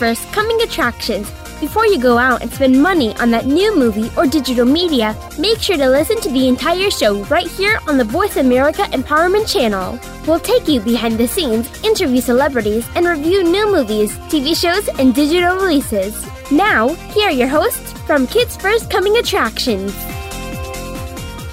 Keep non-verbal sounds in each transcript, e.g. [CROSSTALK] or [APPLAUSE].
First Coming Attractions. Before you go out and spend money on that new movie or digital media, make sure to listen to the entire show right here on the Voice America Empowerment Channel. We'll take you behind the scenes, interview celebrities, and review new movies, TV shows, and digital releases. Now, here are your hosts from Kids First Coming Attractions.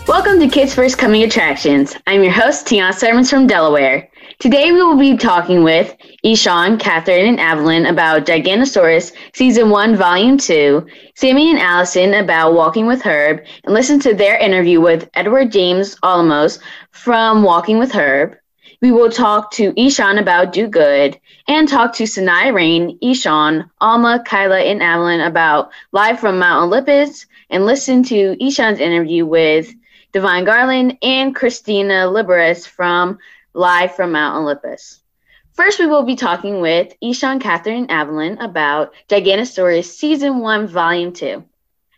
Welcome to Kids First Coming Attractions. I'm your host, Tiana Sermons from Delaware. Today we will be talking with Ishan, Catherine, and Evelyn about Gigantosaurus Season 1, Volume 2, Sammy and Allison about Walking with Herb, and listen to their interview with Edward James Olmos from Walking with Herb. We will talk to Ishan about Do Good, and talk to Sinai Rain, Ishan, Alma, Kyla, and Evelyn about Live from Mount Olympus, and listen to Ishan's interview with Divine Garland and Christina Liberis from live from Mount Olympus. First, we will be talking with Ishan, Catherine, and Evelyn about Gigantosaurus Season 1, Volume 2.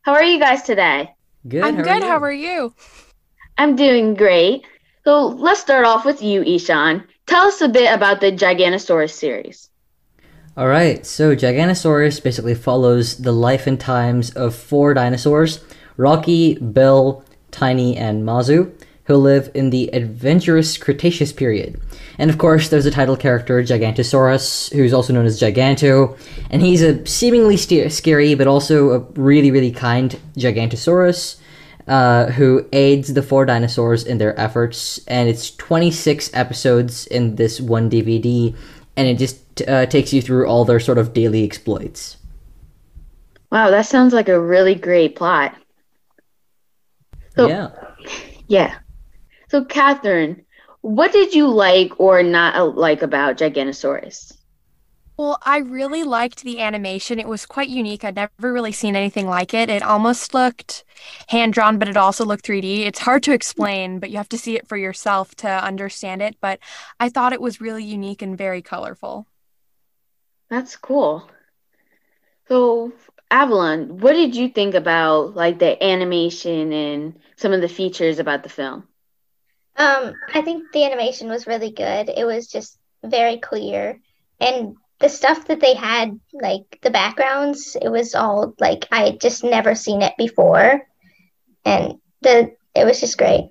How are you guys today? Good. I'm how good. Are How are you? I'm doing great. So let's start off with you, Ishan. Tell us a bit about the Gigantosaurus series. All right. So Gigantosaurus basically follows the life and times of four dinosaurs: Rocky, Bill, Tiny, and Mazu who live in the adventurous Cretaceous period. And of course, there's a title character, Gigantosaurus, who's also known as Giganto, and he's a seemingly st- scary but also a really, really kind Gigantosaurus. Uh, who aids the four dinosaurs in their efforts, and it's 26 episodes in this one DVD, and it just uh, takes you through all their sort of daily exploits. Wow, that sounds like a really great plot. So, yeah. [LAUGHS] Yeah. So, Catherine, what did you like or not uh, like about Gigantosaurus? Well, I really liked the animation. It was quite unique. I'd never really seen anything like it. It almost looked hand drawn, but it also looked 3D. It's hard to explain, but you have to see it for yourself to understand it. But I thought it was really unique and very colorful. That's cool. So, Avalon, what did you think about like the animation and some of the features about the film? Um, I think the animation was really good. It was just very clear. And the stuff that they had, like the backgrounds, it was all like I had just never seen it before. And the it was just great.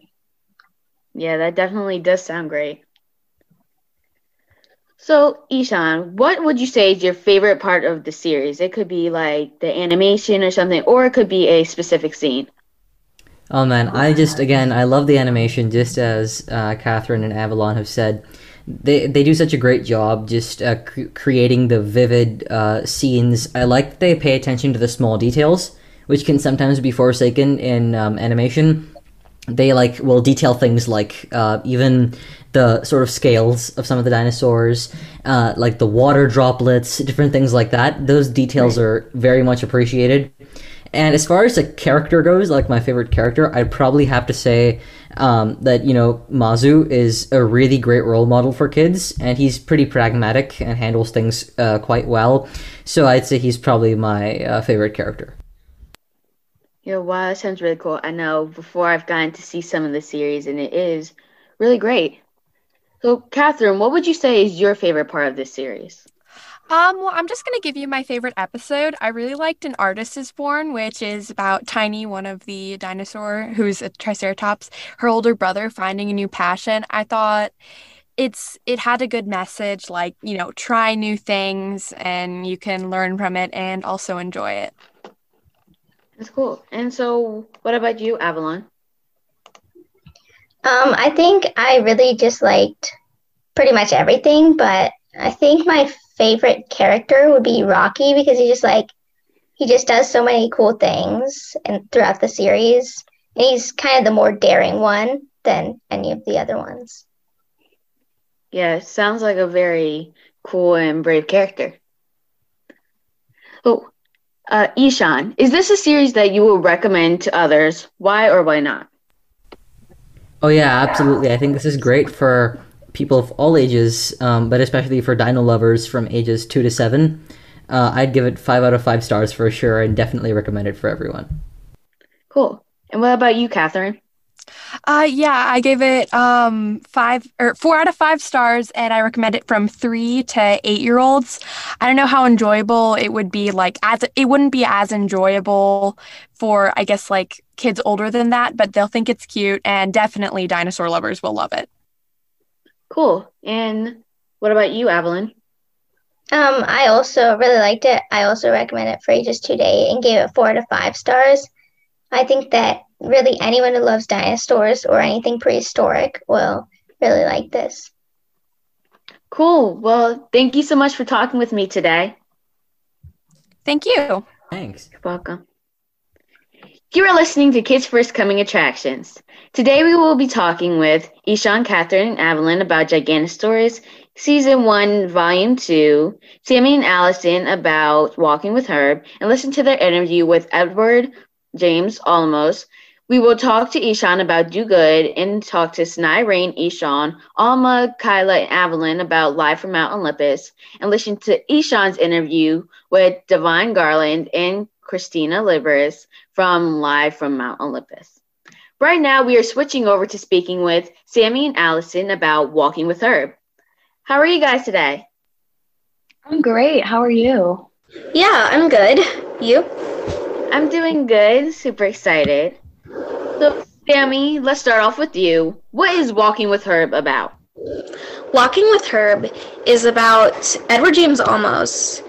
Yeah, that definitely does sound great. So, Ishan, what would you say is your favorite part of the series? It could be like the animation or something, or it could be a specific scene. Oh man, I just again I love the animation. Just as uh, Catherine and Avalon have said, they they do such a great job just uh, cr- creating the vivid uh, scenes. I like that they pay attention to the small details, which can sometimes be forsaken in um, animation. They like will detail things like uh, even the sort of scales of some of the dinosaurs, uh, like the water droplets, different things like that. Those details are very much appreciated. And as far as a character goes, like my favorite character, I'd probably have to say um, that you know Mazu is a really great role model for kids, and he's pretty pragmatic and handles things uh, quite well. So I'd say he's probably my uh, favorite character. Yeah, wow, that sounds really cool. I know before I've gotten to see some of the series, and it is really great. So, Catherine, what would you say is your favorite part of this series? Um, well, I'm just going to give you my favorite episode. I really liked An Artist is Born, which is about Tiny, one of the dinosaur who's a triceratops, her older brother finding a new passion. I thought it's it had a good message like, you know, try new things and you can learn from it and also enjoy it. That's cool. And so, what about you, Avalon? Um, I think I really just liked pretty much everything, but I think my favorite character would be Rocky because he just like he just does so many cool things and throughout the series. And he's kind of the more daring one than any of the other ones. Yeah, sounds like a very cool and brave character. Oh, uh, Ishan, is this a series that you will recommend to others? Why or why not? Oh yeah, absolutely. I think this is great for people of all ages, um, but especially for dino lovers from ages two to seven. Uh, I'd give it five out of five stars for sure, and definitely recommend it for everyone. Cool. And what about you, Catherine? Uh, yeah, I gave it um five or four out of five stars, and I recommend it from three to eight year olds. I don't know how enjoyable it would be. Like, as it wouldn't be as enjoyable for I guess like kids older than that, but they'll think it's cute, and definitely dinosaur lovers will love it. Cool. And what about you, Evelyn? Um, I also really liked it. I also recommend it for ages two to eight and gave it four to five stars. I think that really anyone who loves dinosaurs or anything prehistoric will really like this. Cool. Well, thank you so much for talking with me today. Thank you. Thanks. You're welcome. You are listening to Kids First Coming Attractions. Today we will be talking with Ishan, Catherine, and Evelyn about Gigantosaurus Season 1, Volume 2, Sammy and Allison about Walking with Herb, and listen to their interview with Edward James Olmos. We will talk to Ishan about Do Good and talk to Sinai Rain, Ishan, Alma, Kyla, and Evelyn about Live from Mount Olympus, and listen to Ishan's interview with Divine Garland and Christina Liberis from Live from Mount Olympus. Right now, we are switching over to speaking with Sammy and Allison about Walking with Herb. How are you guys today? I'm great. How are you? Yeah, I'm good. You? I'm doing good, super excited. So, Sammy, let's start off with you. What is Walking with Herb about? Walking with Herb is about Edward James Olmos.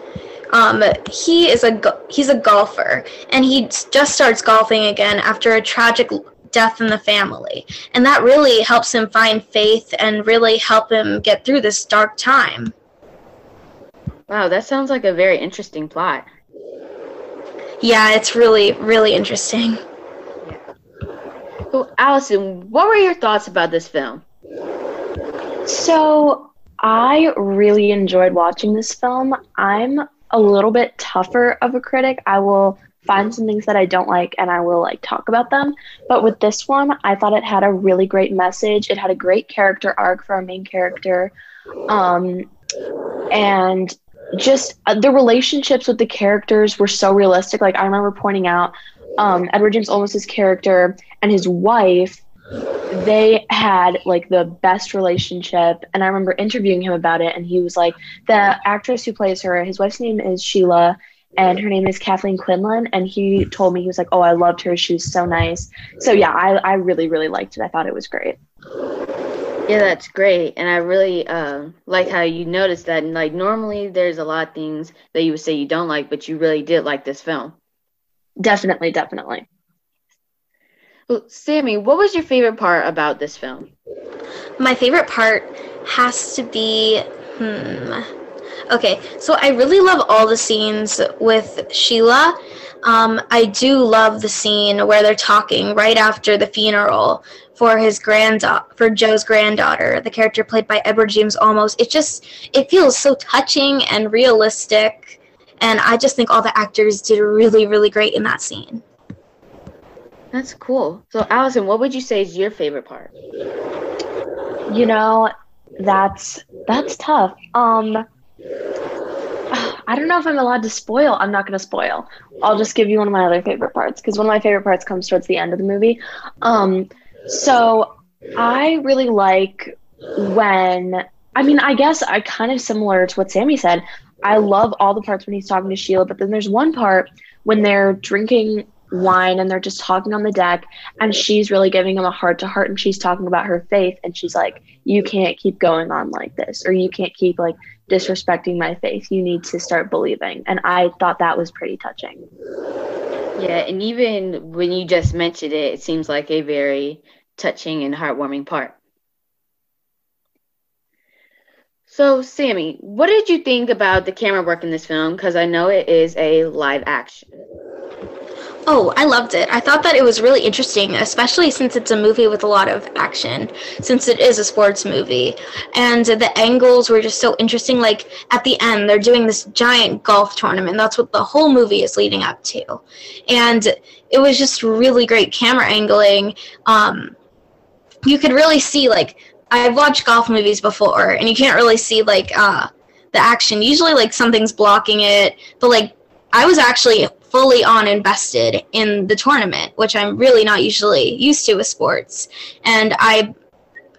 Um, he is a he's a golfer, and he just starts golfing again after a tragic death in the family, and that really helps him find faith and really help him get through this dark time. Wow, that sounds like a very interesting plot. Yeah, it's really really interesting. So, Allison, what were your thoughts about this film? So, I really enjoyed watching this film. I'm a little bit tougher of a critic. I will find some things that I don't like and I will like talk about them. But with this one, I thought it had a really great message. It had a great character arc for our main character. Um, and just uh, the relationships with the characters were so realistic. Like I remember pointing out um, Edward James Olmos's character and his wife, they had like the best relationship. And I remember interviewing him about it, and he was like, the actress who plays her, his wife's name is Sheila, and her name is Kathleen Quinlan. And he told me he was like, oh, I loved her. She was so nice. So yeah, I, I really really liked it. I thought it was great. Yeah, that's great, and I really uh, like how you noticed that. And like normally, there's a lot of things that you would say you don't like, but you really did like this film. Definitely, definitely. Well, Sammy, what was your favorite part about this film? My favorite part has to be hmm. Okay, so I really love all the scenes with Sheila. Um, I do love the scene where they're talking right after the funeral for his granddaughter, for Joe's granddaughter, the character played by Edward James Olmos. It just it feels so touching and realistic, and I just think all the actors did really really great in that scene. That's cool. So, Allison, what would you say is your favorite part? You know, that's that's tough. Um I don't know if I'm allowed to spoil. I'm not going to spoil. I'll just give you one of my other favorite parts because one of my favorite parts comes towards the end of the movie. Um, so I really like when, I mean, I guess I kind of similar to what Sammy said. I love all the parts when he's talking to Sheila, but then there's one part when they're drinking wine and they're just talking on the deck and she's really giving him a heart to heart and she's talking about her faith and she's like you can't keep going on like this or you can't keep like disrespecting my faith. You need to start believing. And i thought that was pretty touching. Yeah and even when you just mentioned it it seems like a very touching and heartwarming part. So sammy what did you think about the camera work in this film? Because i know it is a live action Oh, I loved it. I thought that it was really interesting, especially since it's a movie with a lot of action, since it is a sports movie. And the angles were just so interesting. Like at the end, they're doing this giant golf tournament. That's what the whole movie is leading up to. And it was just really great camera angling. Um, you could really see, like, I've watched golf movies before, and you can't really see, like, uh, the action. Usually, like, something's blocking it, but, like, I was actually fully on invested in the tournament, which I'm really not usually used to with sports. And I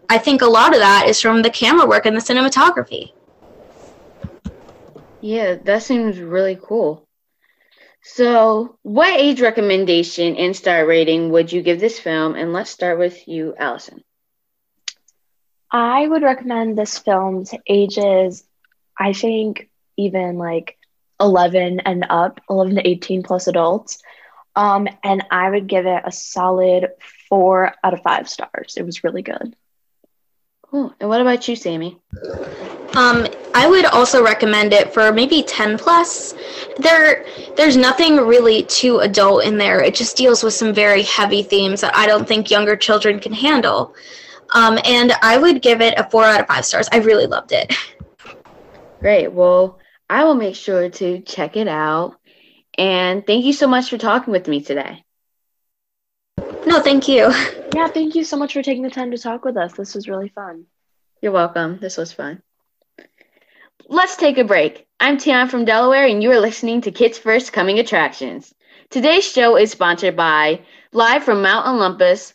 I think a lot of that is from the camera work and the cinematography. Yeah, that seems really cool. So, what age recommendation and star rating would you give this film? And let's start with you, Allison. I would recommend this film to ages, I think, even like 11 and up, 11 to 18 plus adults. Um, and I would give it a solid four out of five stars. It was really good. Cool. And what about you, Sammy? Um, I would also recommend it for maybe 10 plus. There, there's nothing really too adult in there. It just deals with some very heavy themes that I don't think younger children can handle. Um, and I would give it a four out of five stars. I really loved it. Great. Well, I will make sure to check it out. And thank you so much for talking with me today. No, thank you. [LAUGHS] Yeah, thank you so much for taking the time to talk with us. This was really fun. You're welcome. This was fun. Let's take a break. I'm Tian from Delaware, and you are listening to Kids First Coming Attractions. Today's show is sponsored by Live from Mount Olympus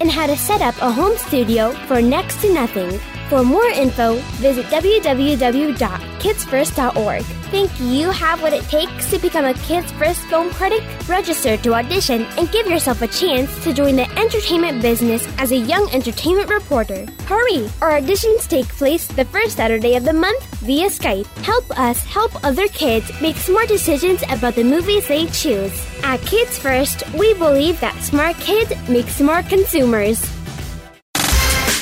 and how to set up a home studio for next to nothing. For more info, visit www.kidsfirst.org. Think you have what it takes to become a Kids First film critic? Register to audition and give yourself a chance to join the entertainment business as a young entertainment reporter. Hurry! Our auditions take place the first Saturday of the month via Skype. Help us help other kids make smart decisions about the movies they choose. At Kids First, we believe that smart kids make smart consumers.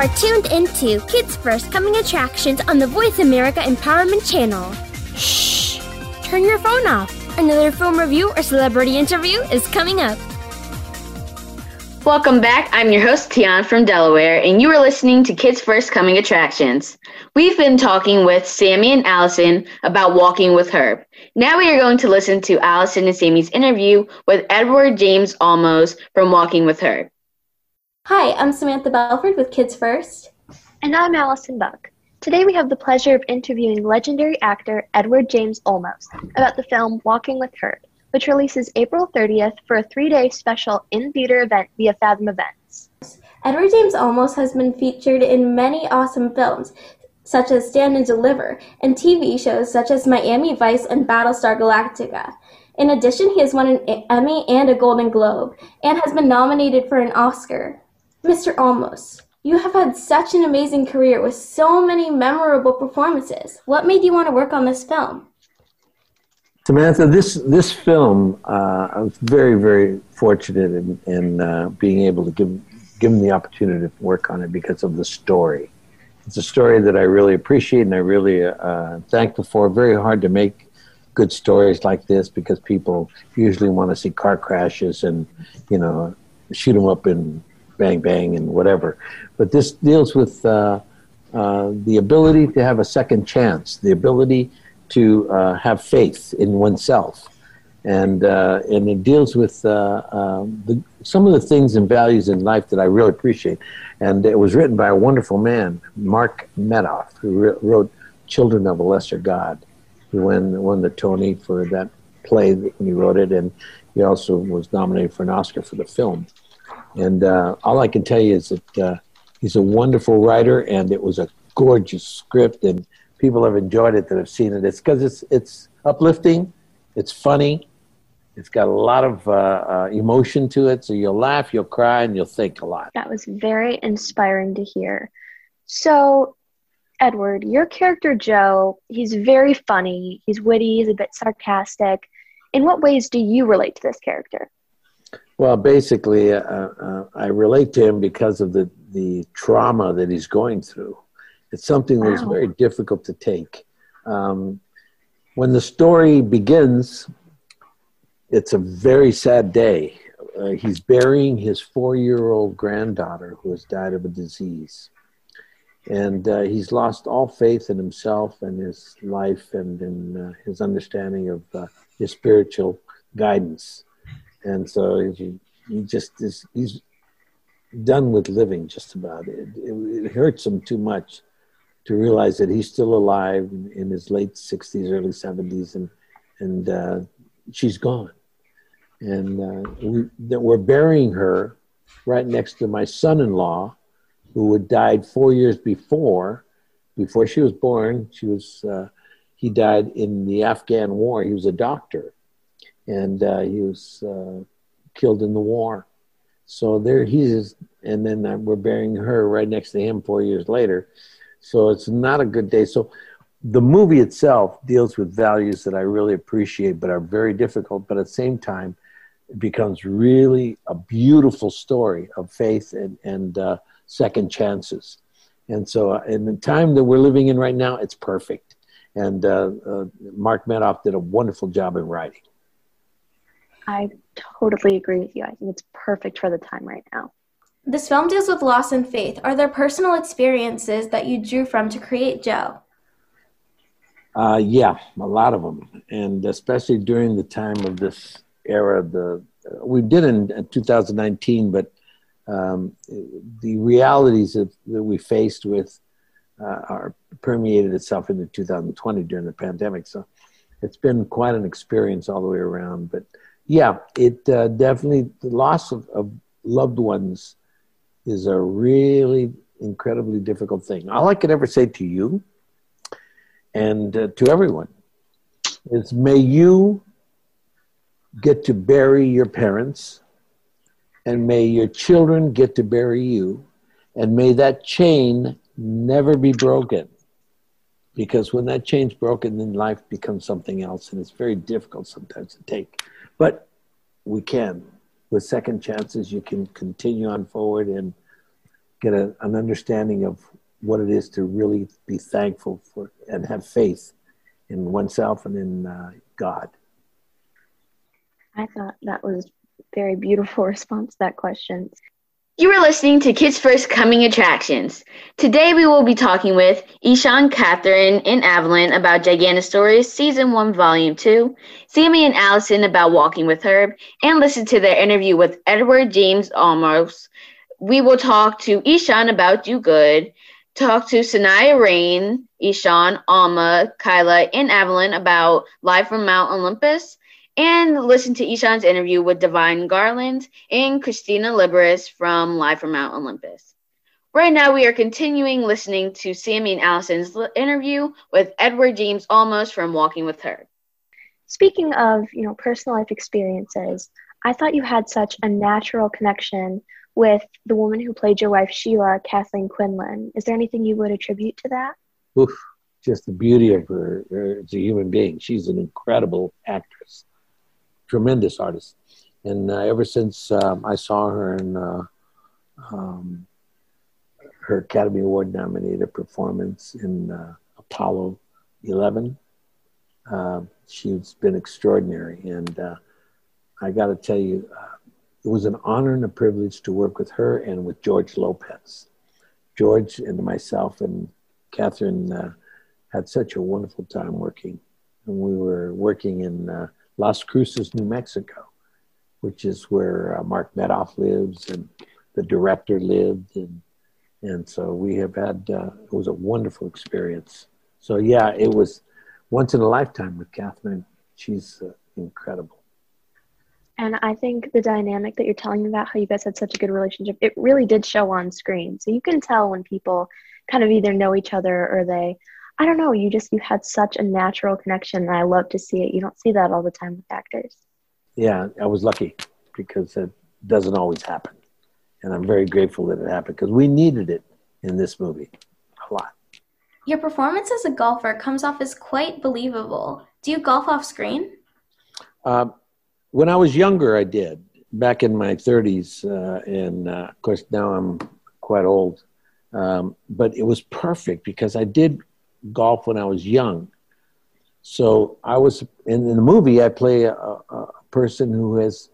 Are tuned into Kids First Coming Attractions on the Voice America Empowerment Channel. Shh! Turn your phone off. Another film review or celebrity interview is coming up. Welcome back. I'm your host, Tian from Delaware, and you are listening to Kids First Coming Attractions. We've been talking with Sammy and Allison about walking with Herb. Now we are going to listen to Allison and Sammy's interview with Edward James Olmos from Walking with Herb. Hi, I'm Samantha Belford with Kids First. And I'm Allison Buck. Today we have the pleasure of interviewing legendary actor Edward James Olmos about the film Walking with Herb, which releases April 30th for a three day special in theater event via Fathom Events. Edward James Olmos has been featured in many awesome films, such as Stand and Deliver, and TV shows such as Miami Vice and Battlestar Galactica. In addition, he has won an Emmy and a Golden Globe, and has been nominated for an Oscar. Mr. Olmos, you have had such an amazing career with so many memorable performances. What made you want to work on this film? Samantha, this this film, uh, I was very very fortunate in, in uh, being able to give given the opportunity to work on it because of the story. It's a story that I really appreciate and I really uh, thankful for. Very hard to make good stories like this because people usually want to see car crashes and you know shoot them up and bang bang and whatever. But this deals with uh, uh, the ability to have a second chance, the ability to uh, have faith in oneself, and uh, and it deals with uh, um, the, some of the things and values in life that I really appreciate. And it was written by a wonderful man, Mark Medoff, who wrote "Children of a Lesser God." He won won the Tony for that play when he wrote it, and he also was nominated for an Oscar for the film. And uh, all I can tell you is that uh, he's a wonderful writer, and it was a gorgeous script, and people have enjoyed it that have seen it. It's because it's it's uplifting, it's funny, it's got a lot of uh, uh, emotion to it. So you'll laugh, you'll cry, and you'll think a lot. That was very inspiring to hear. So, Edward, your character Joe, he's very funny, he's witty, he's a bit sarcastic. In what ways do you relate to this character? Well, basically, uh, uh, I relate to him because of the, the trauma that he's going through. It's something wow. that's very difficult to take. Um, when the story begins, it's a very sad day. Uh, he's burying his four year old granddaughter who has died of a disease. And uh, he's lost all faith in himself and his life and in uh, his understanding of uh, his spiritual guidance. And so he, he just is, he's done with living just about. It, it, it hurts him too much to realize that he's still alive in, his late 60s, early 70s, and, and uh, she's gone and uh, we, that we're burying her right next to my son-in-law, who had died four years before. Before she was born, she was uh, he died in the Afghan war. He was a doctor, and uh, he was uh, killed in the war. So there he is, and then uh, we're burying her right next to him four years later. So it's not a good day. So the movie itself deals with values that I really appreciate, but are very difficult. But at the same time, it becomes really a beautiful story of faith and, and uh, second chances. And so, uh, in the time that we're living in right now, it's perfect. And uh, uh, Mark Medoff did a wonderful job in writing. I totally agree with you. I think it's perfect for the time right now. This film deals with loss and faith. Are there personal experiences that you drew from to create Joe? Uh, yeah, a lot of them, and especially during the time of this era. The we did in, in 2019, but um, the realities that, that we faced with uh, are permeated itself into 2020 during the pandemic. So it's been quite an experience all the way around. But yeah, it uh, definitely the loss of, of loved ones is a really incredibly difficult thing. All I could ever say to you and uh, to everyone is may you get to bury your parents, and may your children get to bury you, and may that chain never be broken. Because when that chain's broken, then life becomes something else, and it's very difficult sometimes to take. But we can. With second chances, you can continue on forward and get a, an understanding of what it is to really be thankful for and have faith in oneself and in uh, God. I thought that was very beautiful [LAUGHS] response to that question. You are listening to Kids First Coming Attractions. Today we will be talking with Ishan, Catherine, and Evelyn about Giganosaurus Season 1, Volume 2, Sammy and Allison about Walking with Herb, and listen to their interview with Edward James Olmos. We will talk to Ishan about Do Good, talk to Sanaya Rain, Ishan, Alma, Kyla, and Evelyn about Live from Mount Olympus, and listen to Ishan's interview with Divine Garland and Christina Liberis from Live from Mount Olympus. Right now, we are continuing listening to Sammy and Allison's interview with Edward James Olmos from Walking with Herb. Speaking of, you know, personal life experiences, I thought you had such a natural connection with the woman who played your wife, Sheila, Kathleen Quinlan. Is there anything you would attribute to that? Oof, just the beauty of her, her as a human being. She's an incredible actress tremendous artist. And uh, ever since um, I saw her in uh, um, her Academy Award nominated performance in uh, Apollo 11, um, she's been extraordinary. And uh, I got to tell you, uh, it was an honor and a privilege to work with her and with George Lopez. George and myself and Catherine uh, had such a wonderful time working. And we were working in Las Cruces, New Mexico, which is where uh, Mark Medoff lives and the director lived. And, and so we have had, uh, it was a wonderful experience. So, yeah, it was once in a lifetime with Catherine. She's uh, incredible. And I think the dynamic that you're telling about, how you guys had such a good relationship, it really did show on screen. So you can tell when people kind of either know each other or they, I don't know, you just, you had such a natural connection. And I love to see it. You don't see that all the time with actors. Yeah, I was lucky because it doesn't always happen. And I'm very grateful that it happened because we needed it in this movie a lot. Your performance as a golfer comes off as quite believable. Do you golf off screen? Um, when I was younger, I did. Back in my 30s, uh, and uh, of course now I'm quite old. Um, but it was perfect because I did golf when I was young. So I was in, in the movie. I play a, a person who has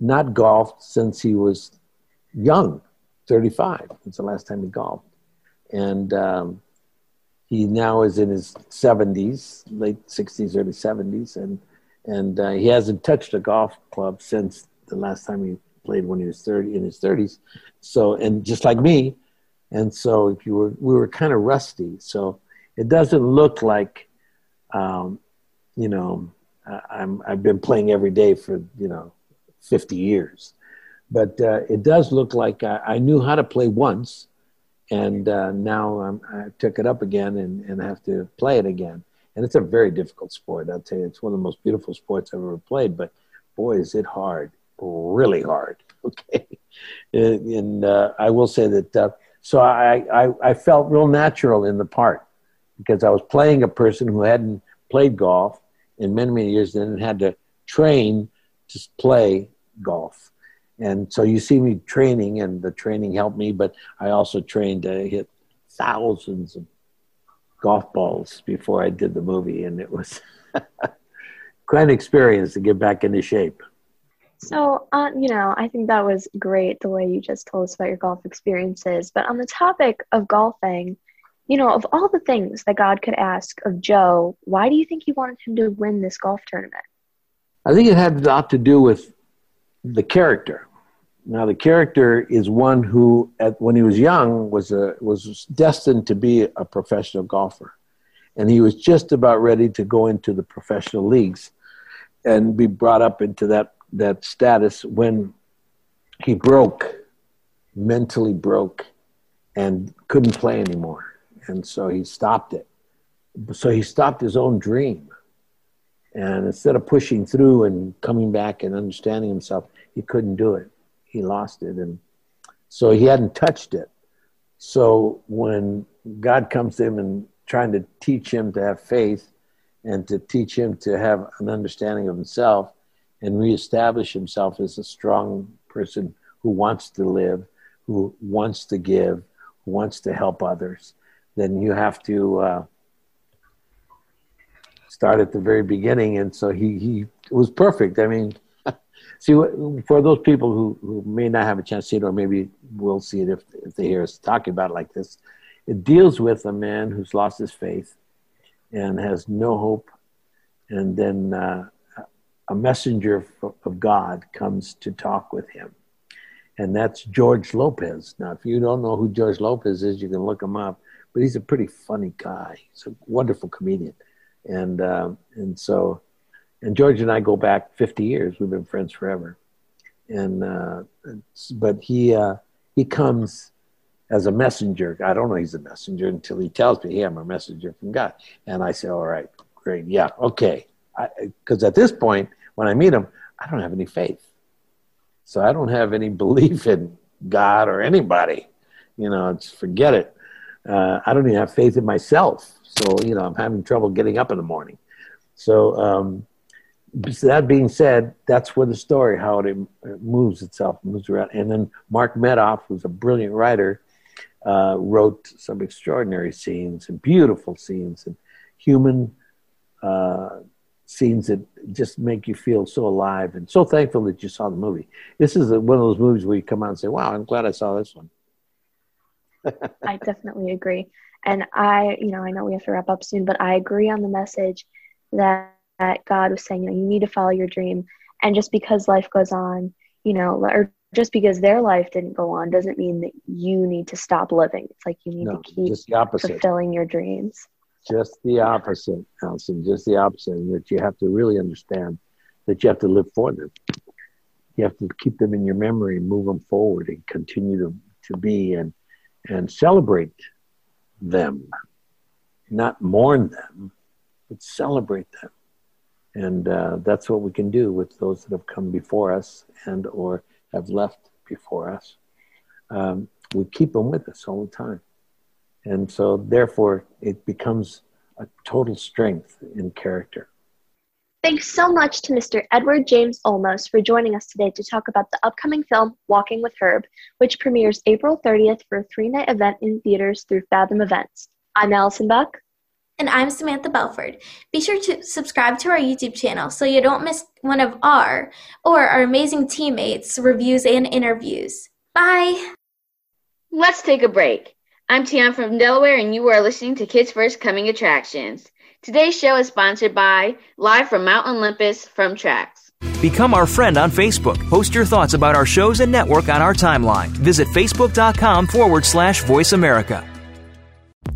not golfed since he was young, 35. It's the last time he golfed, and um, he now is in his 70s, late 60s, early 70s, and and uh, he hasn't touched a golf club since the last time he played when he was 30 in his 30s. So, and just like me, and so if you were, we were kind of rusty. So it doesn't look like, um, you know, I'm I've been playing every day for you know, 50 years, but uh, it does look like I, I, knew how to play once, and uh, now I'm, i took it up again and, and have to play it again and it's a very difficult sport. I'll tell you, it's one of the most beautiful sports I've ever played. But boy, is it hard, really hard. [LAUGHS] Okay, and, and uh, I will say that. Uh, so I, I I felt real natural in the part because I was playing a person who hadn't played golf in many many years and had to train to play golf. And so you see me training, and the training helped me, but I also trained to hit thousands of golf balls before I did the movie, and it was [LAUGHS] quite an experience to get back into shape. So, uh, you know, I think that was great the way you just told us about your golf experiences. But on the topic of golfing, you know, of all the things that God could ask of Joe, why do you think he wanted him to win this golf tournament? I think it had a lot to do with the character. Now, the character is one who, at, when he was young, was a, was destined to be a professional golfer, and he was just about ready to go into the professional leagues, and be brought up into that that status when he broke, mentally broke, and couldn't play anymore, and so he stopped it. So he stopped his own dream, and instead of pushing through and coming back and understanding himself, he couldn't do it he lost it, and so he hadn't touched it. So when God comes to him and trying to teach him to have faith and to teach him to have an understanding of himself and reestablish himself as a strong person who wants to live, who wants to give, who wants to help others, then you have to uh, start at the very beginning. And so he, he was perfect. I mean, [LAUGHS] See, for those people who, who may not have a chance to see it, or maybe will see it if, if they hear us talking about it like this, it deals with a man who's lost his faith and has no hope. And then uh, a messenger of God comes to talk with him. And that's George Lopez. Now, if you don't know who George Lopez is, you can look him up. But he's a pretty funny guy. He's a wonderful comedian. And, uh, and so and George and I go back 50 years. We've been friends forever. And uh, but he uh, he comes as a messenger. I don't know he's a messenger until he tells me, "Hey, I'm a messenger from God." And I say, "All right, great, yeah, okay." Because at this point, when I meet him, I don't have any faith, so I don't have any [LAUGHS] belief in God or anybody. You know, it's forget it. Uh, I don't even have faith in myself. So you know, I'm having trouble getting up in the morning. So um, that being said, that's where the story, how it, moves itself, moves around. And then Mark Medoff, who's a brilliant writer, uh, wrote some extraordinary scenes and beautiful scenes and human uh, scenes that just make you feel so alive and so thankful that you saw the movie. This is one of those movies where you come out and say, "Wow, I'm glad I saw this one." I definitely agree, and I, you know, I know we have to wrap up soon, but I agree on the message that that God was saying, you know, you need to follow your dream. And just because life goes on, you know, or just because their life didn't go on doesn't mean that you need to stop living. It's like you need no, to keep just the opposite. fulfilling your dreams. Just the opposite, Allison. Just the opposite. That you have to really understand that you have to live for them. you have to keep them in your memory, move them forward, and continue to, to be and and celebrate them, not mourn them, but celebrate them. And uh, that's what we can do with those that have come before us and or have left before us. Um, we keep them with us all the time. And so, therefore, it becomes a total strength in character. Thanks so much to Mr. Edward James Olmos for joining us today to talk about the upcoming film Walking with Herb, which premieres April 30th for a three night event in theaters through Fathom Events. I'm Allison Buck. And I'm Samantha Belford. Be sure to subscribe to our YouTube channel so you don't miss one of our or our amazing teammates' reviews and interviews. Bye! Let's take a break. I'm Tian from Delaware, and you are listening to Kids First Coming Attractions. Today's show is sponsored by Live from Mount Olympus from Tracks. Become our friend on Facebook. Post your thoughts about our shows and network on our timeline. Visit facebook.com forward slash voice America.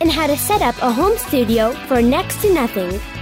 and how to set up a home studio for next to nothing.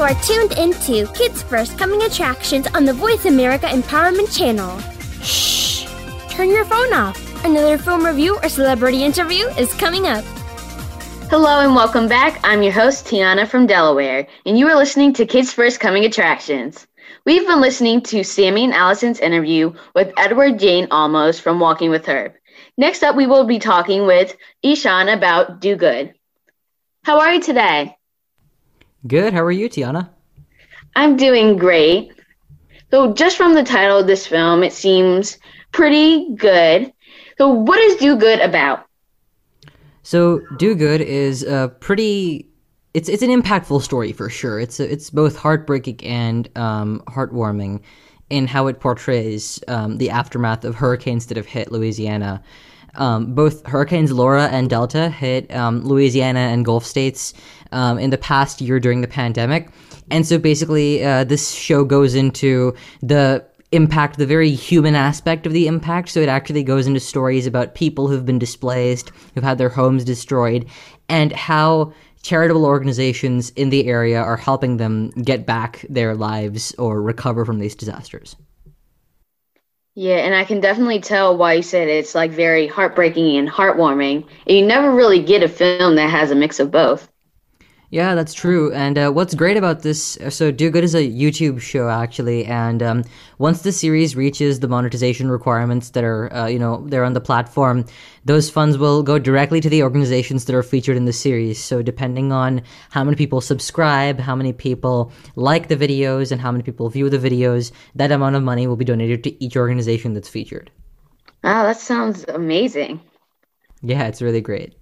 You are tuned into Kids First Coming Attractions on the Voice America Empowerment Channel. Shh! Turn your phone off. Another film review or celebrity interview is coming up. Hello and welcome back. I'm your host, Tiana from Delaware, and you are listening to Kids First Coming Attractions. We've been listening to Sammy and Allison's interview with Edward James Olmos from Walking with Herb. Next up, we will be talking with Ishan about Do Good. How are you today? Good. How are you, Tiana? I'm doing great. So, just from the title of this film, it seems pretty good. So, what is Do Good about? So, Do Good is a pretty. It's it's an impactful story for sure. It's a, it's both heartbreaking and um, heartwarming in how it portrays um, the aftermath of hurricanes that have hit Louisiana. Um, both hurricanes Laura and Delta hit um, Louisiana and Gulf states um, in the past year during the pandemic. And so basically, uh, this show goes into the impact, the very human aspect of the impact. So it actually goes into stories about people who've been displaced, who've had their homes destroyed, and how charitable organizations in the area are helping them get back their lives or recover from these disasters. Yeah, and I can definitely tell why you said it's like very heartbreaking and heartwarming. You never really get a film that has a mix of both. Yeah, that's true. And uh, what's great about this, so Do Good is a YouTube show actually, and um, once the series reaches the monetization requirements that are, uh, you know, they're on the platform, those funds will go directly to the organizations that are featured in the series. So depending on how many people subscribe, how many people like the videos, and how many people view the videos, that amount of money will be donated to each organization that's featured. Wow, that sounds amazing. Yeah, it's really great.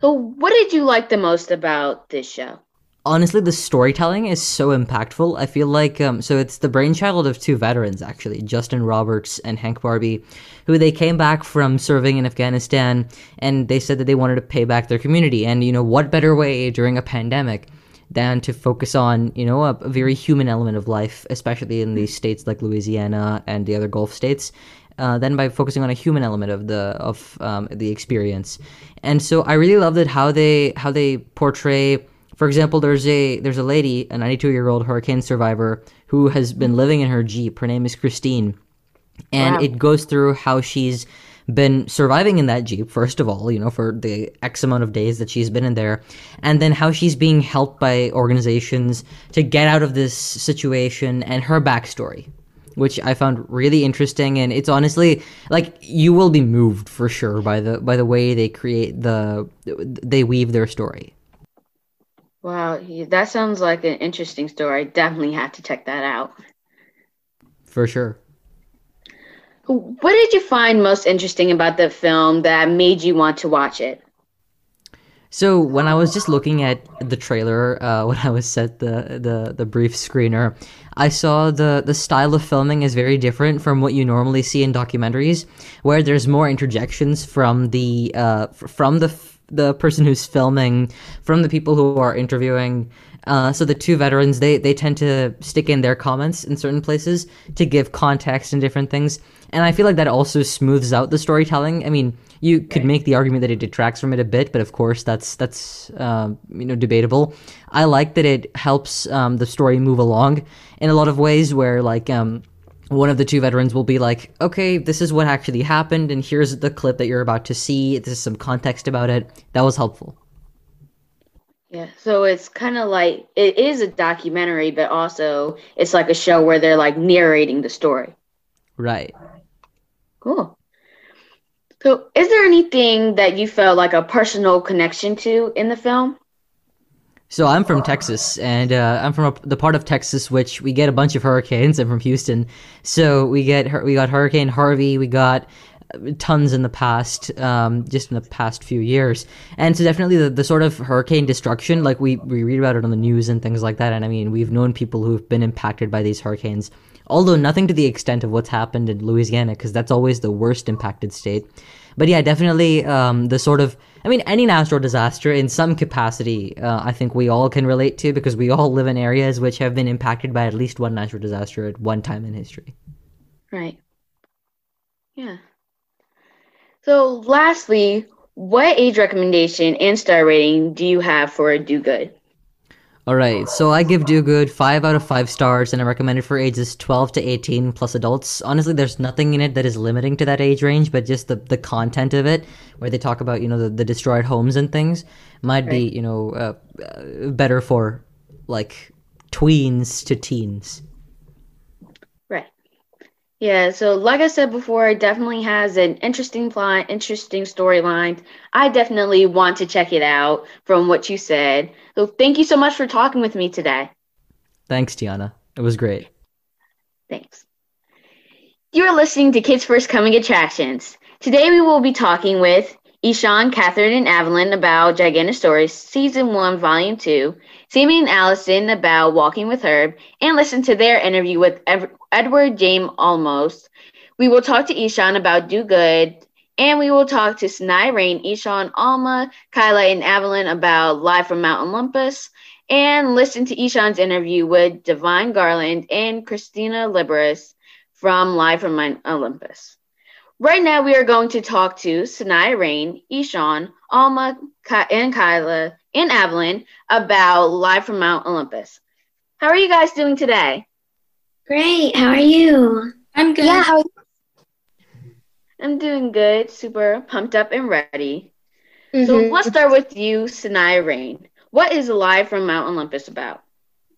So, what did you like the most about this show? Honestly, the storytelling is so impactful. I feel like um, so it's the brainchild of two veterans actually, Justin Roberts and Hank Barbie, who they came back from serving in Afghanistan, and they said that they wanted to pay back their community. And you know, what better way during a pandemic than to focus on you know a, a very human element of life, especially in these states like Louisiana and the other Gulf states. Uh, than by focusing on a human element of the of um, the experience, and so I really loved it how they how they portray. For example, there's a there's a lady, a 92 year old hurricane survivor, who has been living in her jeep. Her name is Christine, and Wow. it goes through how she's been surviving in that jeep first of all you know for the x amount of days that she's been in there and then how she's being helped by organizations to get out of this situation and her backstory which i found really interesting and it's honestly like you will be moved for sure by the by the way they create the they weave their story Wow, that sounds like an interesting story. I definitely have to check that out. for sure What did you find most interesting about the film that made you want to watch it? So when I was just looking at the trailer, uh, [LAUGHS] when I was set the, the the brief screener, I saw the the style of filming is very different from what you normally see in documentaries, where there's more interjections from the uh, from the the person who's filming, from the people who are interviewing. Uh, so the two veterans they they tend to stick in their comments in certain places to give context and different things, and I feel like that also smooths out the storytelling. I mean, you could make the argument that it detracts from it a bit, but of course that's that's um, you know debatable. I like that it helps um, the story move along in a lot of ways, where like um, one of the two veterans will be like, "Okay, this is what actually happened, and here's the clip that you're about to see. This is some context about it." That was helpful. Yeah, so it's kind of like it is a documentary, but also it's like a show where they're like narrating the story. Right. Cool. So, is there anything that you felt like a personal connection to in the film? So I'm from Texas, and uh, I'm from a, the part of Texas which we get a bunch of hurricanes. I'm from Houston, so we get we got Hurricane Harvey, we got uh, tons in the past, um, just in the past few years, and so definitely the, the sort of hurricane destruction, like we we read about it on the news and things like that, and I mean we've known people who've been impacted by these hurricanes, although nothing to the extent of what's happened in Louisiana, because that's always the worst impacted state. But yeah, definitely um, the sort of I mean, any natural disaster in some capacity, uh, I think we all can relate to because we all live in areas which have been impacted by at least one natural disaster at one time in history. Right. Yeah. So, lastly, what age recommendation and star rating do you have for a Do Good? All right, so I give Do Good five out of five stars, and I recommend it for ages 12 to 18 plus adults. Honestly, there's nothing in it that is limiting to that age range, but just the, the content of it, where they talk about you know the, the destroyed homes and things, might be you know uh, uh, better for like tweens to teens. Yeah, so like I said before, it definitely has an interesting plot, interesting storyline. I definitely want to check it out from what you said. So thank you so much for talking with me today. Thanks, Tiana. It was great. Thanks. You're listening to Kids First Coming Attractions. Today we will be talking with Ishan, Catherine, and Evelyn about Gigantosaurus Season 1, Volume 2, Sammy and Allison about Walking with Herb, and listen to their interview with Ev- Edward James Olmos. We will talk to Ishan about Do Good, and we will talk to Sanaya Rain, Ishan, Alma, Kyla, and Evelyn about Live from Mount Olympus, and listen to Ishan's interview with Divine Garland and Christina Liberis from Live from Mount Olympus. Right now, we are going to talk to Sanaya Rain, Ishan, Alma, Ki- and Kyla, and Evelyn about Live from Mount Olympus. How are you guys doing today? Great. How are you? I'm good. Yeah. How I'm doing good, super pumped up and ready. So Mhm. let's start with you, Sanaya Rain. What is Live from Mount Olympus about?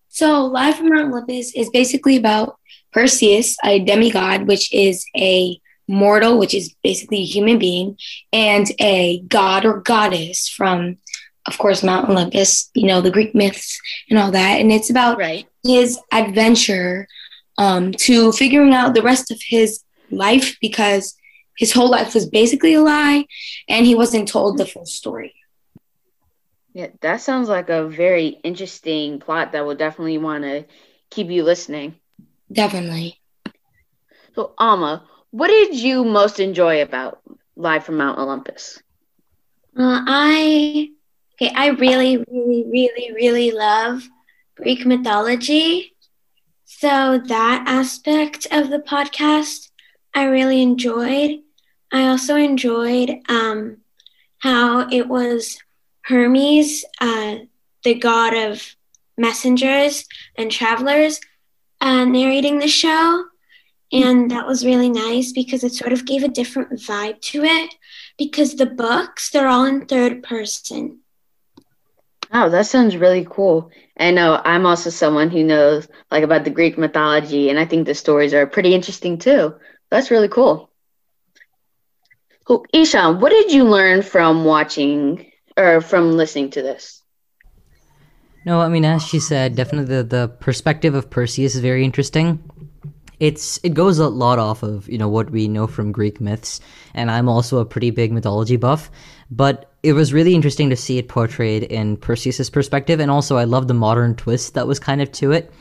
So, Live from Mount Olympus is basically about Perseus, a demigod, which is a mortal, which is basically a human being, and a god or goddess from, of course, Mount Olympus, you know, the Greek myths and all that. And it's about Right. his adventure um, to figuring out the rest of his life because his whole life was basically a lie and he wasn't told the full story. Yeah, that sounds like a very interesting plot that will definitely want to keep you listening. Definitely. So, Alma, what did you most enjoy about Live from Mount Olympus? Uh, I Okay, I really, really, really, really love Greek mythology. So that aspect of the podcast I really enjoyed. I also enjoyed um, how it was Hermes, uh, the god of messengers and travelers, uh, narrating the show. And that was really nice because it sort of gave a different vibe to it because the books, they're all in third person. Oh, that sounds really cool. And know I'm also someone who knows like about the Greek mythology, and I think the stories are pretty interesting too. That's really cool. Cool. Ishan, what did you learn from watching or from listening to this? No, I mean, as she said, definitely the, the perspective of Perseus is very interesting. It's it goes a lot off of you know what we know from Greek myths, and I'm also a pretty big mythology buff. But it was really interesting to see it portrayed in Perseus's perspective, and also I love the modern twist that was kind of to it,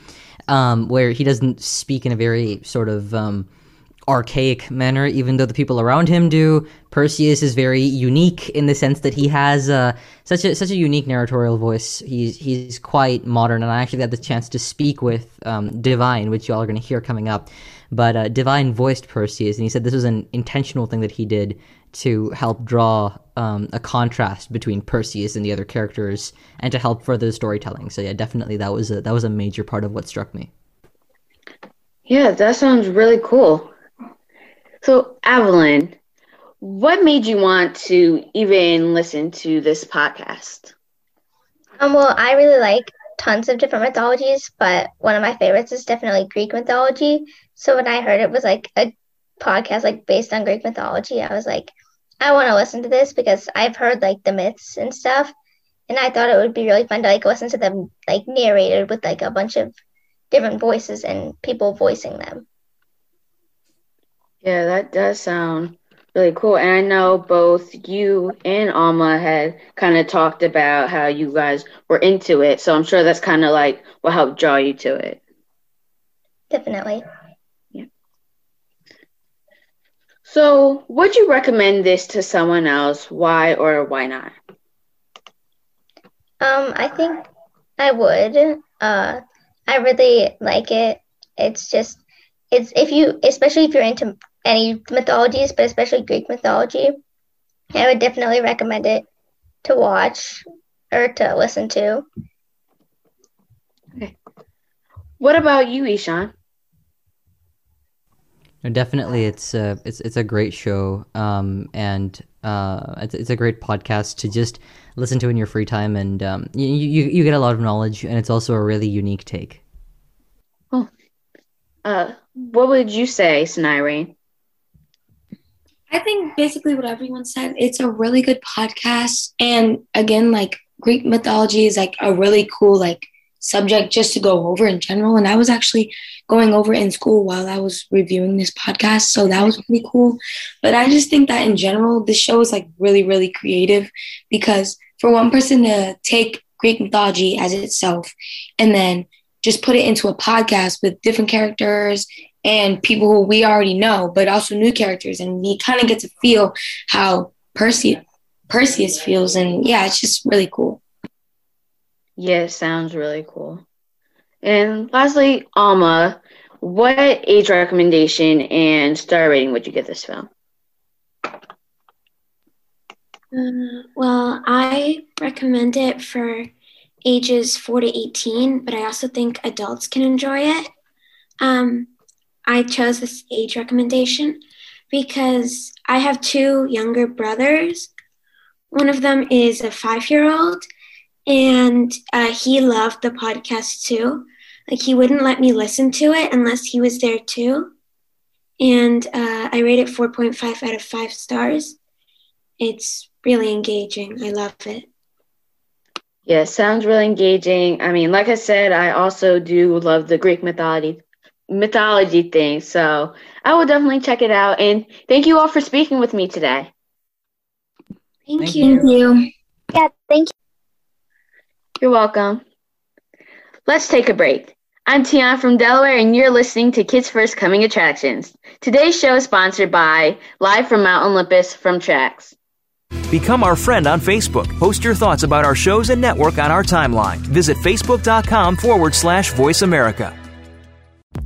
um, where he doesn't speak in a very sort of um, archaic manner, even though the people around him do. Perseus is very unique in the sense that he has uh, such a such a unique narratorial voice. He's he's quite modern, and I actually had the chance to speak with um, Divine, which y'all are going to hear coming up. But uh, Divine voiced Perseus, and he said this was an intentional thing that he did to help draw um, a contrast between Perseus and the other characters, and to help further the storytelling. So yeah, definitely that was a, that was a major part of what struck me. Yeah, that sounds really cool. So, Evelyn, what made you want to even listen to this podcast? Um, well, I really like tons of different mythologies, but one of my favorites is definitely Greek mythology. So when I heard it was like a podcast like based on Greek mythology, I was like, I want to listen to this because I've heard like the myths and stuff, and I thought it would be really fun to like listen to them like narrated with like a bunch of different voices and people voicing them. Yeah, that does sound really cool. And I know both you and Alma had kind of talked about how you guys were into it. So I'm sure that's kind of like what helped draw you to it. Definitely. Yeah. So, would you recommend this to someone else? Why or why not? Um, I think I would. Uh, I really like it. It's just, it's if you, especially if you're into any mythologies, but especially Greek mythology, I would definitely recommend it to watch or to listen to. Okay. What about you, Ishan? Definitely, it's a it's it's a great show, um, and uh, it's it's a great podcast to just listen to in your free time, and um, you you you get a lot of knowledge, and it's also a really unique take. Oh, uh, what would you say, Snairi? I think basically what everyone said, it's a really good podcast. And again, like Greek mythology is like a really cool like subject just to go over in general. And I was actually going over in school while I was reviewing this podcast. So that was really cool. But I just think that in general, this show is like really, really creative because for one person to take Greek mythology as itself and then just put it into a podcast with different characters and people who we already know, but also new characters. And we kind of get to feel how Perseus, Perseus feels. And yeah, it's just really cool. Yeah, sounds really cool. And lastly, Alma, what age recommendation and star rating would you give this film? Uh, well, I recommend it for ages 4 to 18, but I also think adults can enjoy it. Um, I chose this age recommendation because I have two younger brothers. One of them is a five year old, and uh, he loved the podcast too. Like, he wouldn't let me listen to it unless he was there too. And uh, I rate it 4.5 out of 5 stars. It's really engaging. I love it. Yeah, sounds really engaging. I mean, like I said, I also do love the Greek mythology mythology thing. So I will definitely check it out. And thank you all for speaking with me today. Thank, thank you. you. Yeah, thank you. You're welcome. Let's take a break. I'm Tiana from Delaware, and you're listening to Kids First Coming Attractions. Today's show is sponsored by Live from Mount Olympus from Tracks. Become our friend on Facebook. Post your thoughts about our shows and network on our timeline. Visit facebook.com forward slash voice America.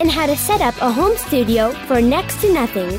and how to set up a home studio for next to nothing.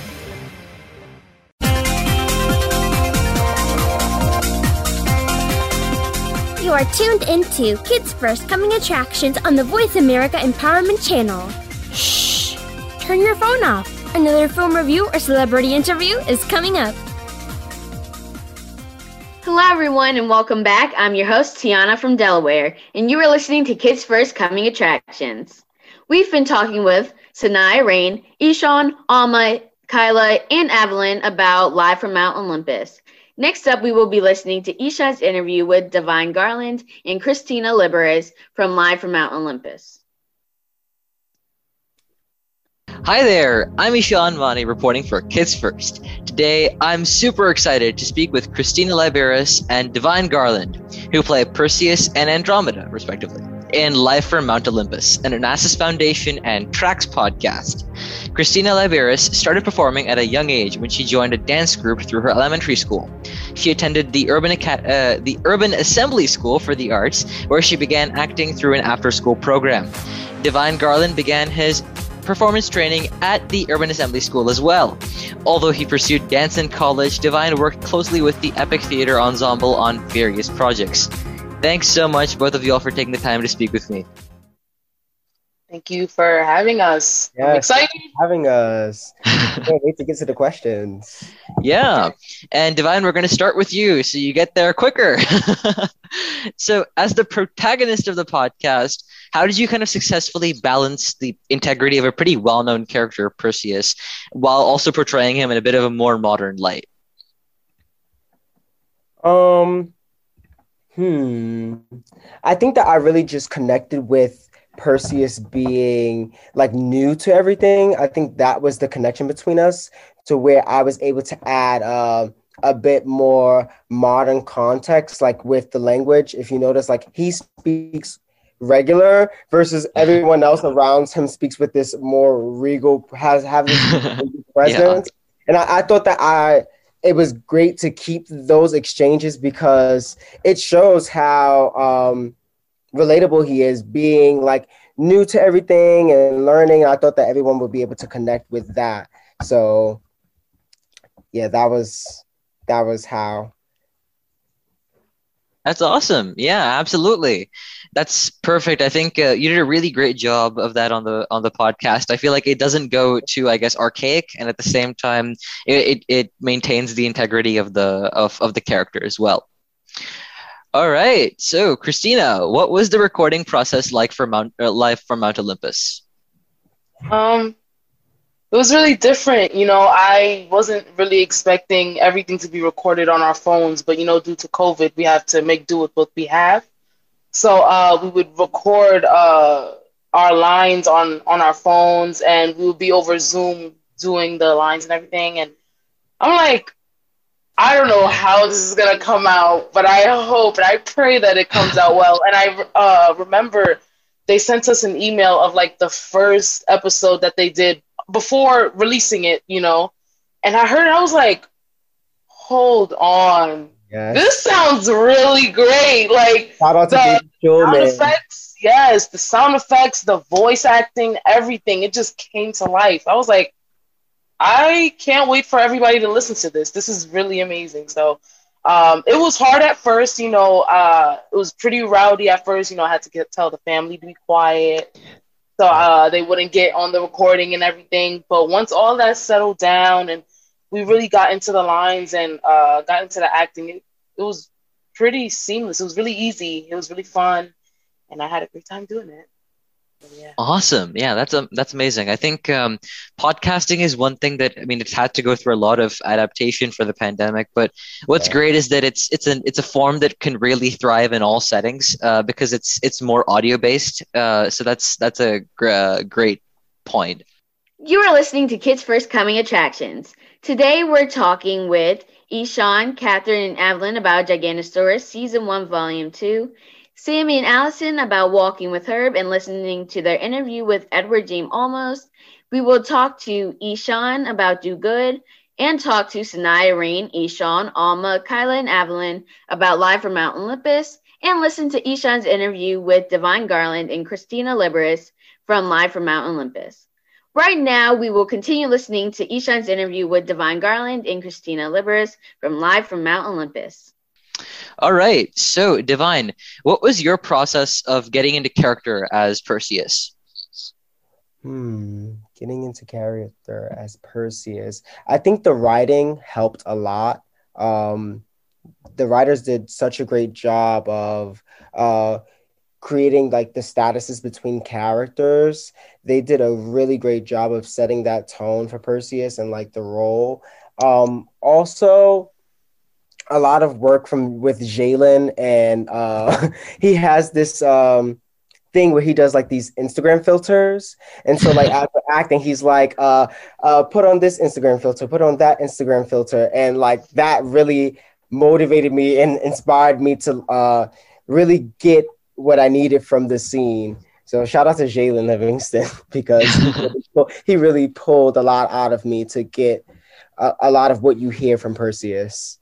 You are tuned into Kids First Coming Attractions on the Voice America Empowerment Channel. Shh! Turn your phone off. Another film review or celebrity interview is coming up. Hello, everyone, and welcome back. I'm your host, Tiana from Delaware, and you are listening to Kids First Coming Attractions. We've been talking with Sanaya Rain, Ishan, Alma, Kyla, and Evelyn about Live from Mount Olympus. Next up, we will be listening to Ishan's interview with Divine Garland and Christina Liberis from Live from Mount Olympus. Hi there, I'm Ishan Mani reporting for Kids First. Today, I'm super excited to speak with Christina Liberis and Divine Garland, who play Perseus and Andromeda, respectively, in Live from Mount Olympus, an Onassis Foundation and Tracks podcast. Christina Liberis started performing at a young age when she joined a dance group through her elementary school. She attended the Urban, uh, the Urban Assembly School for the Arts, where she began acting through an after school program. Divine Garland began his performance training at the Urban Assembly School as well. Although he pursued dance in college, Divine worked closely with the Epic Theater Ensemble on various projects. Thanks so much, both of y'all, for taking the time to speak with me. Thank you for having us. I'm Yes, excited. having us. [LAUGHS] Can't wait to get to the questions. Yeah. And Divine, we're going to start with you so you get there quicker. [LAUGHS] so, as the protagonist of the podcast, how did you kind of successfully balance the integrity of a pretty well known character, Perseus, while also portraying him in a bit of a more modern light? Um, hmm. I think that I really just connected with Perseus being like new to everything. I think that was the connection between us to where I was able to add uh, a bit more modern context, like with the language. If you notice, like he speaks regular versus [LAUGHS] everyone else around him speaks with this more regal, has have this [LAUGHS] presence. And I, I thought that I it was great to keep those exchanges because it shows how um, relatable he is being like new to everything and learning. I thought that everyone would be able to connect with that. So yeah, that was that was how. That's awesome. Yeah, absolutely. That's perfect. I think uh, you did a really great job of that on the on the podcast. I feel like it doesn't go too, I guess, archaic, and at the same time, it it, it maintains the integrity of the of, of the character as well. All right. So, Christina, what was the recording process like for Mount uh, Live from Mount Olympus? Um, it was really different. You know, I wasn't really expecting everything to be recorded on our phones, but you know, due to COVID, we have to make do with what we have. So uh, we would record uh, our lines on on our phones, and we would be over Zoom doing the lines and everything. And I'm like, I don't know how this is gonna come out, but I hope and I pray that it comes out well. And I uh, remember they sent us an email of like the first episode that they did before releasing it, you know. And I heard I was like, hold on. Yes. This sounds really great. Like Shout out the sound effects, yes, the sound effects, the voice acting, everything. It just came to life. I was like, I can't wait for everybody to listen to this. This is really amazing. So um, it was hard at first, you know. Uh, it was pretty rowdy at first. You know, I had to get, tell the family to be quiet, so uh, they wouldn't get on the recording and everything. But once all that settled down and we really got into the lines and uh, got into the acting, it, it was pretty seamless. It was really easy. It was really fun, and I had a great time doing it. Awesome. Yeah, that's um, that's amazing. I think um, podcasting is one thing that I mean it's had to go through a lot of adaptation for the pandemic. But what's Yeah. great is that it's it's an it's a form that can really thrive in all settings uh, because it's it's more audio based. Uh, so that's that's a gr- uh, great point. You are listening to Kids First Coming Attractions. Today we're talking with Ishan, Catherine, and Evelyn about Gigantosaurus Season 1, Volume 2, Sammy and Allison about Walking with Herb and listening to their interview with Edward James Olmos. We will talk to Ishan about Do Good and talk to Sanaya Rain, Ishan, Alma, Kyla, and Evelyn about Live from Mount Olympus and listen to Ishan's interview with Divine Garland and Christina Liberis from Live from Mount Olympus. Right now, we will continue listening to Ishan's interview with Divine Garland and Christina Liberis from Live from Mount Olympus. All right. So Divine, what was your process of getting into character as Perseus? Hmm, getting into character as Perseus. I think the writing helped a lot. Um, the writers did such a great job of uh, creating like the statuses between characters. They did a really great job of setting that tone for Perseus and like the role. Um, also, a lot of work from with Jalen, and uh, [LAUGHS] he has this um, thing where he does like these Instagram filters, and so like [LAUGHS] after acting, he's like, uh, uh, put on this Instagram filter, put on that Instagram filter, and like that really motivated me and inspired me to uh, really get what I needed from the scene. So shout out to Jalen Livingston [LAUGHS] because he really, [LAUGHS] pull- he really pulled a lot out of me to get a, a lot of what you hear from Perseus.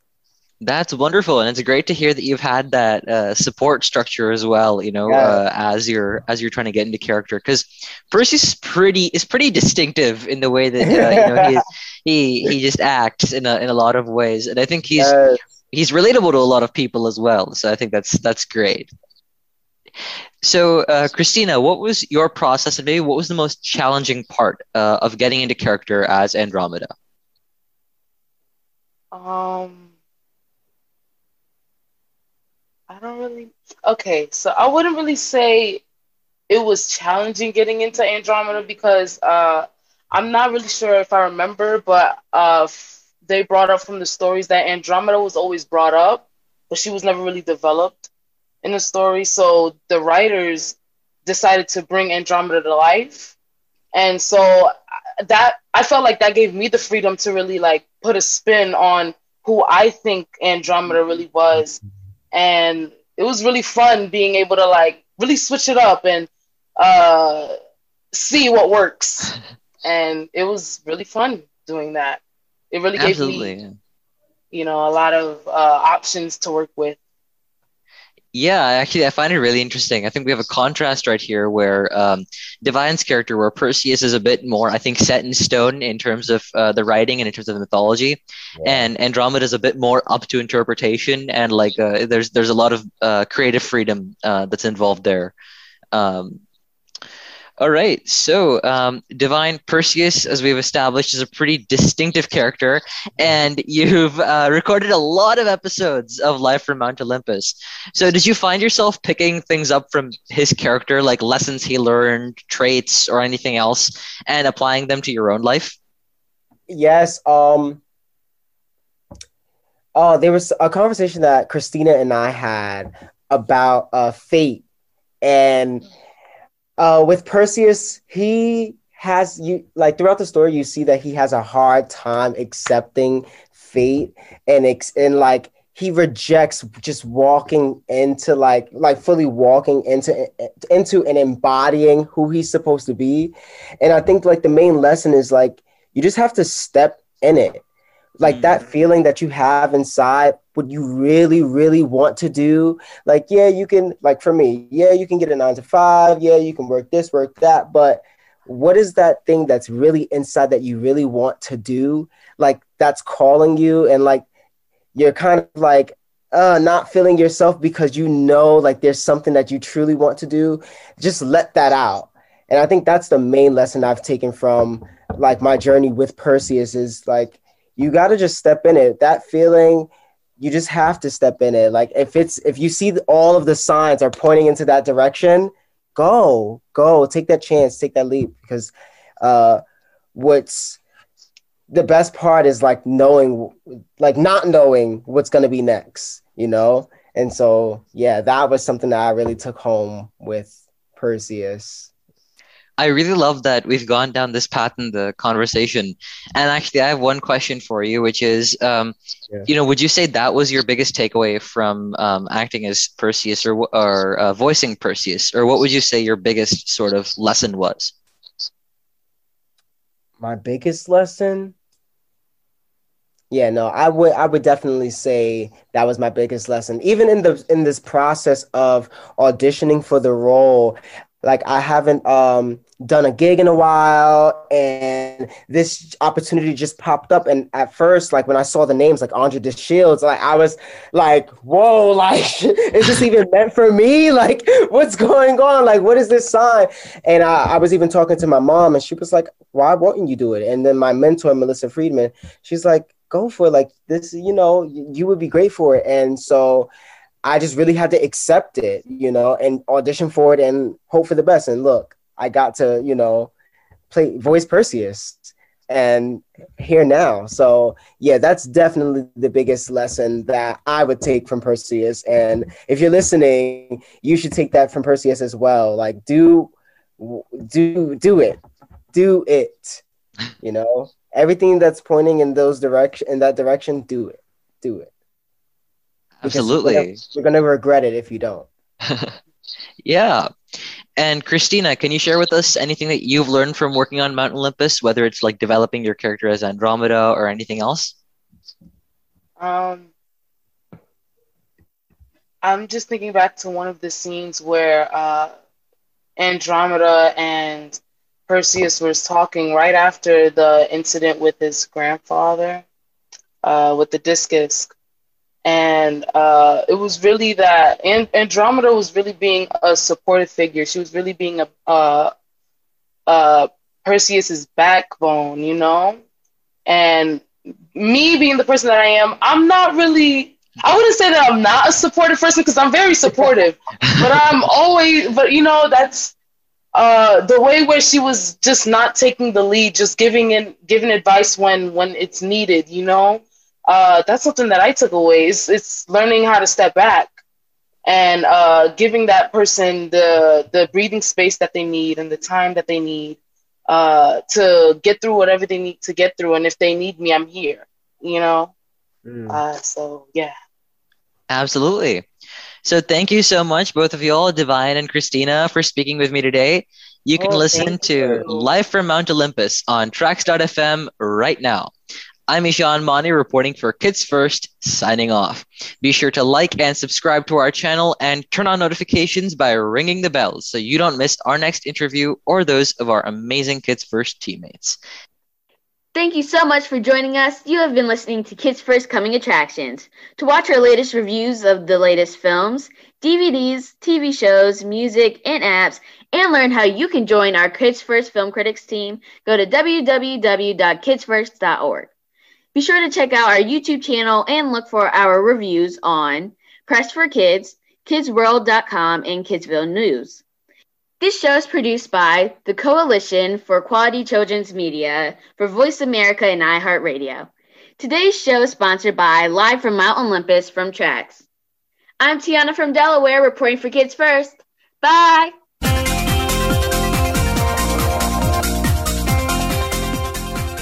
That's wonderful, and it's great to hear that you've had that uh, support structure as well. You know, Yeah. uh, as you're as you're trying to get into character, because Perseus is pretty is pretty distinctive in the way that uh, you know he [LAUGHS] he he just acts in a in a lot of ways, and I think he's Yes. he's relatable to a lot of people as well. So I think that's that's great. So, uh, Christina, what was your process, and maybe what was the most challenging part uh, of getting into character as Andromeda? Um, I don't really. Okay, so I wouldn't really say it was challenging getting into Andromeda because uh, I'm not really sure if I remember, but uh, f- they brought up from the stories that Andromeda was always brought up, but she was never really developed in the story. So the writers decided to bring Andromeda to life, and so uh, that I felt like that gave me the freedom to really like put a spin on who I think Andromeda really was, and it was really fun being able to like really switch it up and uh, see what works, [LAUGHS] and it was really fun doing that. It really gave Absolutely. me, you know, a lot of uh, options to work with. Yeah, actually, I find it really interesting. I think we have a contrast right here where um, Divine's character, where Perseus is a bit more, I think, set in stone in terms of uh, the writing and in terms of the mythology, and Andromeda is a bit more up to interpretation, and like uh, there's there's a lot of uh, creative freedom uh, that's involved there. Um, all right, so um, Divine Perseus, as we've established, is a pretty distinctive character, and you've uh, recorded a lot of episodes of Live from Mount Olympus. So, did you find yourself picking things up from his character, like lessons he learned, traits, or anything else, and applying them to your own life? Yes. Um. Oh, there was a conversation that Christina and I had about uh, fate, and uh, with Perseus, he has you like throughout the story, you see that he has a hard time accepting fate, and ex- and like he rejects just walking into like like fully walking into into and embodying who he's supposed to be. And i think like the main lesson is like you just have to step in it like mm. that feeling that you have inside what you really really want to do? Like yeah you can like for me yeah you can get a nine to five yeah you can work this work that but what is that thing that's really inside that you really want to do? Like that's calling you and like you're kind of like uh, not feeling yourself because you know like there's something that you truly want to do. Just let that out. And i think that's the main lesson i've taken from like my journey with perseus is like you got to just step in it. That feeling you just have to step in it. Like if it's if you see all of the signs are pointing into that direction go go. Take that chance take that leap. Because uh what's the best part is like knowing like not knowing what's going to be next you know? And so yeah that was something that i really took home with perseus i really love that we've gone down this path in the conversation and actually i have one question for you which is um, yeah. you know would you say that was your biggest takeaway from um, acting as perseus or, or uh, voicing perseus or what would you say your biggest sort of lesson was my biggest lesson yeah, no, I would I would definitely say that was my biggest lesson. Even in the in this process of auditioning for the role, like I haven't um done a gig in a while and this opportunity just popped up. And at first like when I saw the names like Andre de Shields like I was like whoa [LAUGHS] like is this even meant for me? Like what's going on? Like what is this sign? And I, I was even talking to my mom and she was like why won't you do it? And then my mentor Melissa Friedman she's like go for it. Like this, you know, you would be great for it. And so I just really had to accept it, you know, and audition for it and hope for the best. And look, I got to, you know, play voice Perseus and here now. So yeah, that's definitely the biggest lesson that I would take from Perseus. And if you're listening, you should take that from Perseus as well. Like do do do it. Do it. You know? everything that's pointing in those direction in that direction, do it. Do it. Because Absolutely. You're gonna, you're gonna regret it if you don't. [LAUGHS] yeah. And Christina, can you share with us anything that you've learned from working on Mount Olympus, whether it's like developing your character as Andromeda or anything else? Um, I'm just thinking back to one of the scenes where uh, Andromeda and Perseus was talking right after the incident with his grandfather, uh, with the discus. And uh, it was really that and Andromeda was really being a supportive figure. She was really being a uh, uh, Perseus's backbone, you know. And me being the person that I am, I'm not really. I wouldn't say that I'm not a supportive person because I'm very supportive, [LAUGHS] but I'm always. But you know, that's uh, the way where she was just not taking the lead, just giving in giving advice when when it's needed, you know. Uh, that's something that I took away. It's, it's learning how to step back and uh, giving that person the the breathing space that they need and the time that they need uh, to get through whatever they need to get through. And if they need me, I'm here. You know. Mm. Uh, so yeah. Absolutely. So thank you so much, both of y'all, Divine and Christina, for speaking with me today. You can oh, listen to you. Live from Mount Olympus on Tracks.fm right now. I'm Ishan Mani reporting for Kids First, signing off. Be sure to like and subscribe to our channel and turn on notifications by ringing the bell so you don't miss our next interview or those of our amazing Kids First teammates. Thank you so much for joining us. You have been listening to Kids First Coming Attractions. To watch our latest reviews of the latest films, DVDs, TV shows, music, and apps, and learn how you can join our Kids First Film Critics team, go to www.kidsfirst.org. Be sure to check out our YouTube channel and look for our reviews on Press for Kids, KidsWorld.com, and Kidsville News. This show is produced by the Coalition for Quality Children's Media for Voice America and iHeartRadio. Today's show is sponsored by Live from Mount Olympus from Tracks. I'm Tiana from Delaware reporting for Kids First. Bye.